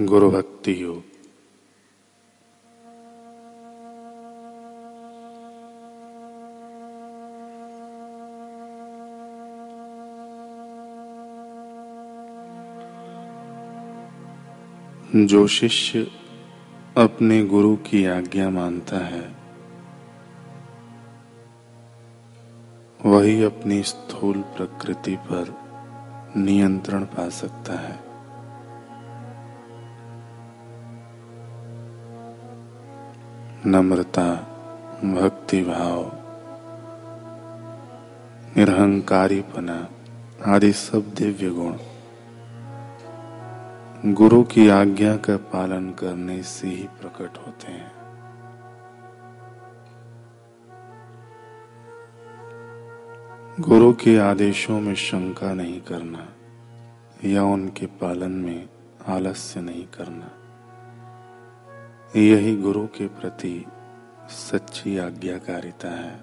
गुरु भक्ति योग जो शिष्य अपने गुरु की आज्ञा मानता है, वही अपनी स्थूल प्रकृति पर नियंत्रण पा सकता है। नम्रता भक्ति भाव निरहंकारीपना आदि सब दिव्य गुण। गुरु की आज्ञा का पालन करने से ही प्रकट होते हैं। गुरु के आदेशों में शंका नहीं करना या उनके पालन में आलस्य नहीं करना। यही गुरु के प्रति सच्ची आज्ञाकारिता है।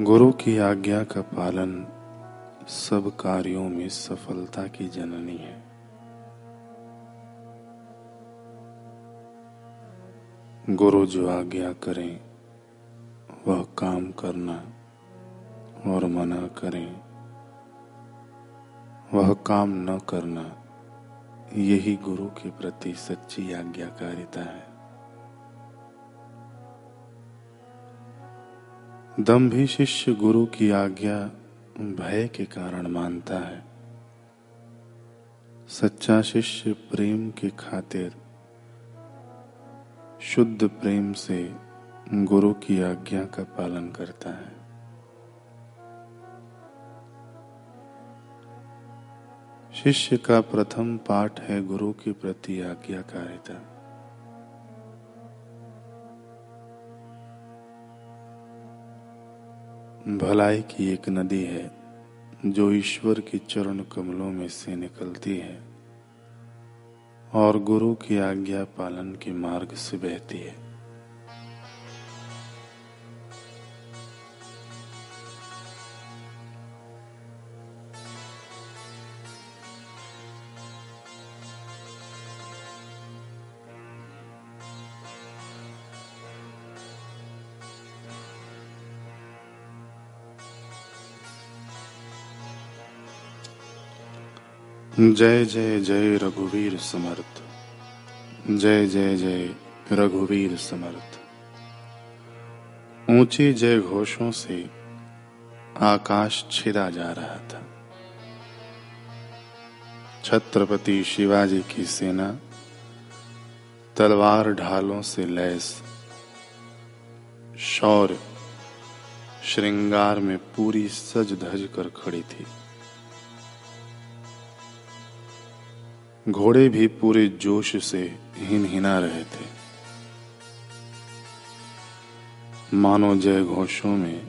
गुरु की आज्ञा का पालन सब कार्यों में सफलता की जननी है। गुरु जो आज्ञा करें, वह काम करना और मना करें, वह काम न करना यही गुरु के प्रति सच्ची आज्ञाकारिता है। दम भी शिष्य गुरु की आज्ञा भय के कारण मानता है। सच्चा शिष्य प्रेम के खातिर, शुद्ध प्रेम से गुरु की आज्ञा का पालन करता है। शिष्य का प्रथम पाठ है गुरु के प्रति आज्ञाकारिता। भलाई की एक नदी है, जो ईश्वर के चरण कमलों में से निकलती है और गुरु की आज्ञा पालन के मार्ग से बहती है। जय जय जय रघुवीर समर्थ। जय जय जय रघुवीर समर्थ। ऊँची जय घोषों से आकाश छिदा जा रहा था। छत्रपति शिवाजी की सेना तलवार ढालों से लैस शौर्य, श्रृंगार में पूरी सज धज कर खड़ी थी। घोड़े भी पूरे जोश से हिन हिना रहे थे। मानो जय घोषों में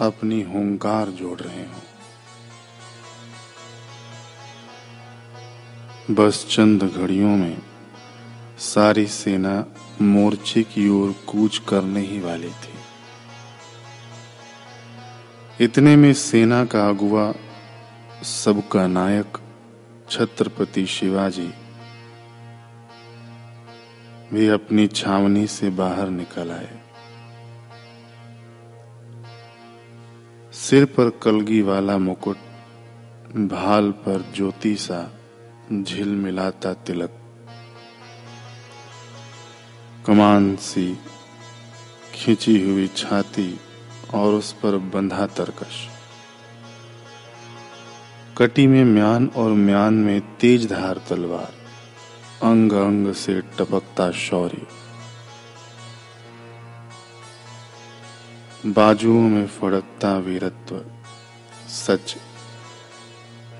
अपनी हुंकार जोड़ रहे हो। बस चंद घड़ियों में सारी सेना मोर्चे की ओर कूच करने ही वाली थी। इतने में सेना का अगुआ सबका नायक छत्रपति शिवाजी भी अपनी छावनी से बाहर निकल आए। सिर पर कलगी वाला मुकुट, भाल पर ज्योति सा झिल मिलाता तिलक। कमान सी खींची हुई छाती और उस पर बंधा तरकश। कटी में म्यान और म्यान में तेज धार तलवार। अंग अंग से टपकता शौर्य। बाजुओं में फड़कता वीरत्व। सच।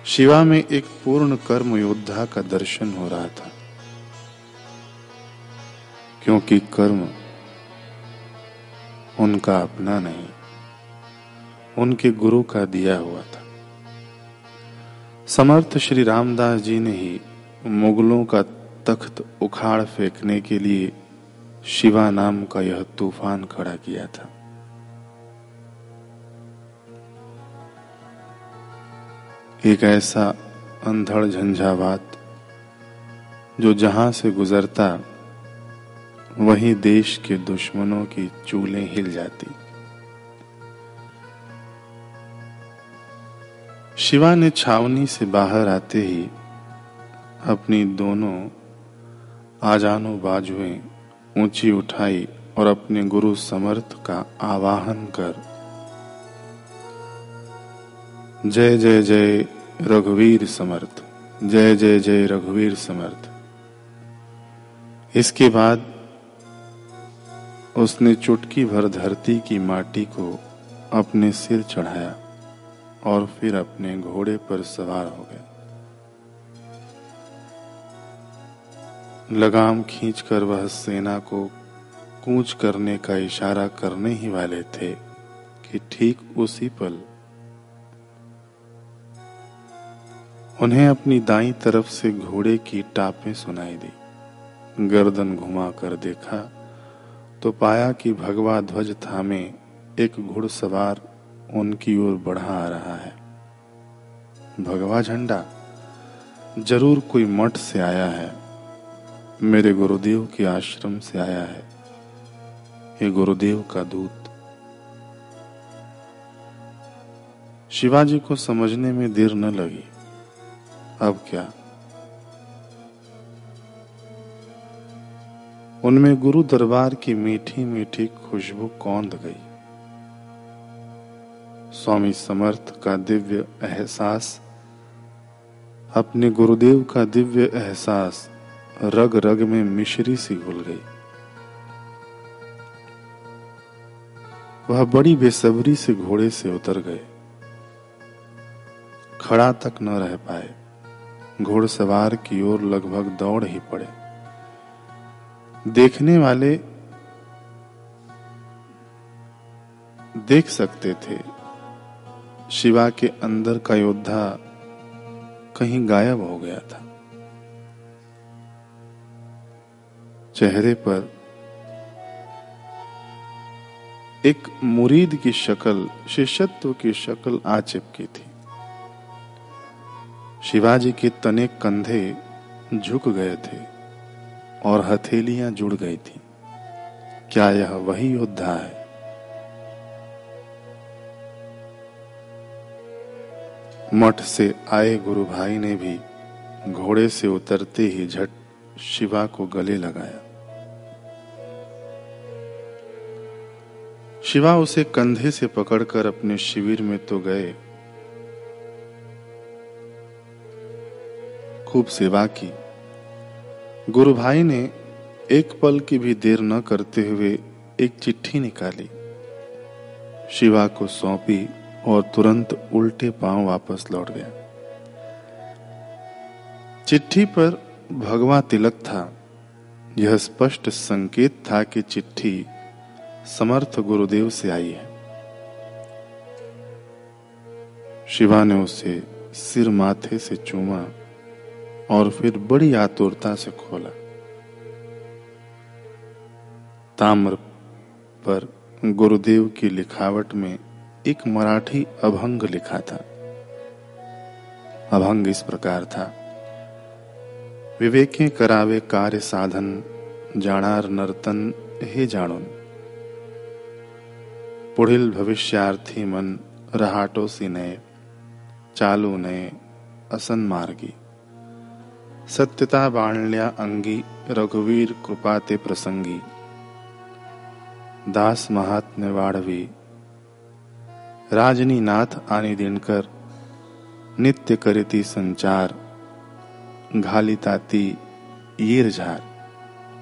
शिवा में एक पूर्ण कर्म योद्धा का दर्शन हो रहा था। क्योंकि कर्म उनका अपना नहीं, उनके गुरु का दिया हुआ था। समर्थ श्री रामदास जी ने ही मुगलों का तख्त उखाड़ फेंकने के लिए शिवा नाम का यह तूफ़ान खड़ा किया था। एक ऐसा अंधड़ झंझावात जो जहाँ से गुजरता, वहीं देश के दुश्मनों की चूलें हिल जाती। शिवा ने छावनी से बाहर आते ही अपनी दोनों आजानो बाजुएँ ऊँची उठाई और अपने गुरु समर्थ का आवाहन कर, जय जय जय रघुवीर समर्थ, जय जय जय रघुवीर समर्थ। इसके बाद उसने चुटकी भर धरती की माटी को अपने सिर चढ़ाया। और फिर अपने घोड़े पर सवार हो गया। लगाम खींचकर वह सेना को कूच करने का इशारा करने ही वाले थे कि ठीक उसी पल उन्हें अपनी दाई तरफ़ से घोड़े की टापें सुनाई दी। गर्दन घुमा कर देखा तो पाया कि भगवा ध्वज थामे एक घुड़सवार उनकी ओर बढ़ा आ रहा है। भगवा झंडा, ज़रूर कोई मठ से आया है। मेरे गुरुदेव के आश्रम से आया है। ये गुरुदेव का दूत। शिवाजी को समझने में देर न लगी। अब क्या? उनमें गुरु दरबार की मीठी मीठी खुशबू कौंध गई। स्वामी समर्थ का दिव्य एहसास, अपने गुरुदेव का दिव्य एहसास रग रग में मिश्री सी घुल गई। वह बड़ी बेसब्री से घोड़े से उतर गए। खड़ा तक न रह पाए घोड़सवार की ओर लगभग दौड़ ही पड़े। देखने वाले देख सकते थे शिवा के अंदर का योद्धा कहीं गायब हो गया था। चेहरे पर एक मुरीद की शक्ल, शिष्यत्व की शक्ल आ चिपकी थी। शिवाजी के तने कंधे झुक गए थे और हथेलियाँ जुड़ गई थी। क्या यह वही योद्धा है मठ से आए गुरु भाई ने भी घोड़े से उतरते ही झट शिवा को गले लगाया। शिवा उसे कंधे से पकड़कर अपने शिविर में तो गए। खूब सेवा की। गुरु भाई ने एक पल की भी देर न करते हुए एक चिट्ठी निकाली। शिवा को सौंपी। और तुरंत उल्टे पाँव वापस लौट गया। चिट्ठी पर भगवा तिलक था। यह स्पष्ट संकेत था कि चिट्ठी समर्थ गुरुदेव से आई है। शिवा ने उसे सिर माथे से चूमा और फिर बड़ी आतुरता से खोला। ताम्र पर गुरुदेव की लिखावट में एक मराठी अभंग लिखा था। अभंग इस प्रकार था। विवेके करावे कार्य साधन, जाणार नर्तन, हे जाणून। पुढील भविष्यार्थी मन, रहाटो सी नये चालू नये असन मार्गी। सत्यता बाणल्या अंगी, रघुवीर कृपाते प्रसंगी। दास महात्म्य वाढवी राजनी नाथ आणि दिनकर नित्य करीती संचार घालिता ती झार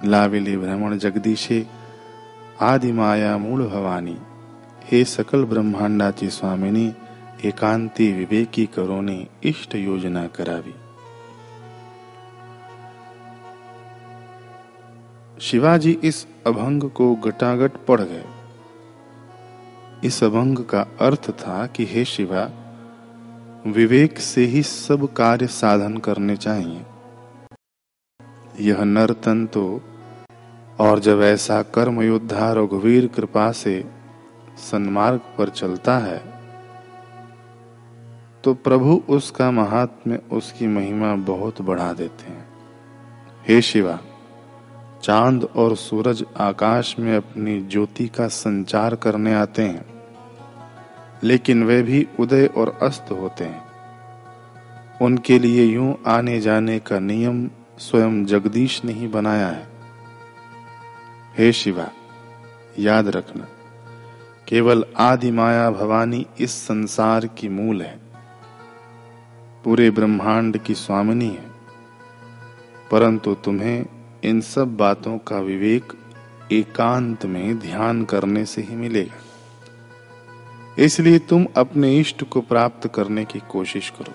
लाविले भ्रमण जगदीशे आदि माया मूळ भवानी, हे सकल ब्रह्मांडाची स्वामिनी, एकांती विवेकी करोने इष्ट योजना करावी. शिवाजी इस अभंग को गटागट पढ़ गए। इस अभंग का अर्थ था कि हे शिवा, विवेक से ही सब कार्य साधन करने चाहिए। यह नर्तन तो और जब ऐसा कर्म योद्धा रघुवीर कृपा से सन्मार्ग पर चलता है तो प्रभु उसका महात्म्य उसकी महिमा बहुत बढ़ा देते हैं। हे शिवा चाँद और सूरज आकाश में अपनी ज्योति का संचार करने आते हैं, लेकिन वे भी उदय और अस्त होते हैं। उनके लिए यूँ आने जाने का नियम स्वयं जगदीश ने ही बनाया है। हे शिवा, याद रखना, केवल आदि माया भवानी इस संसार की मूल है। पूरे ब्रह्मांड की स्वामिनी है, परंतु तुम्हें इन सब बातों का विवेक एकांत में ध्यान करने से ही मिलेगा। इसलिए तुम अपने इष्ट को प्राप्त करने की कोशिश करो।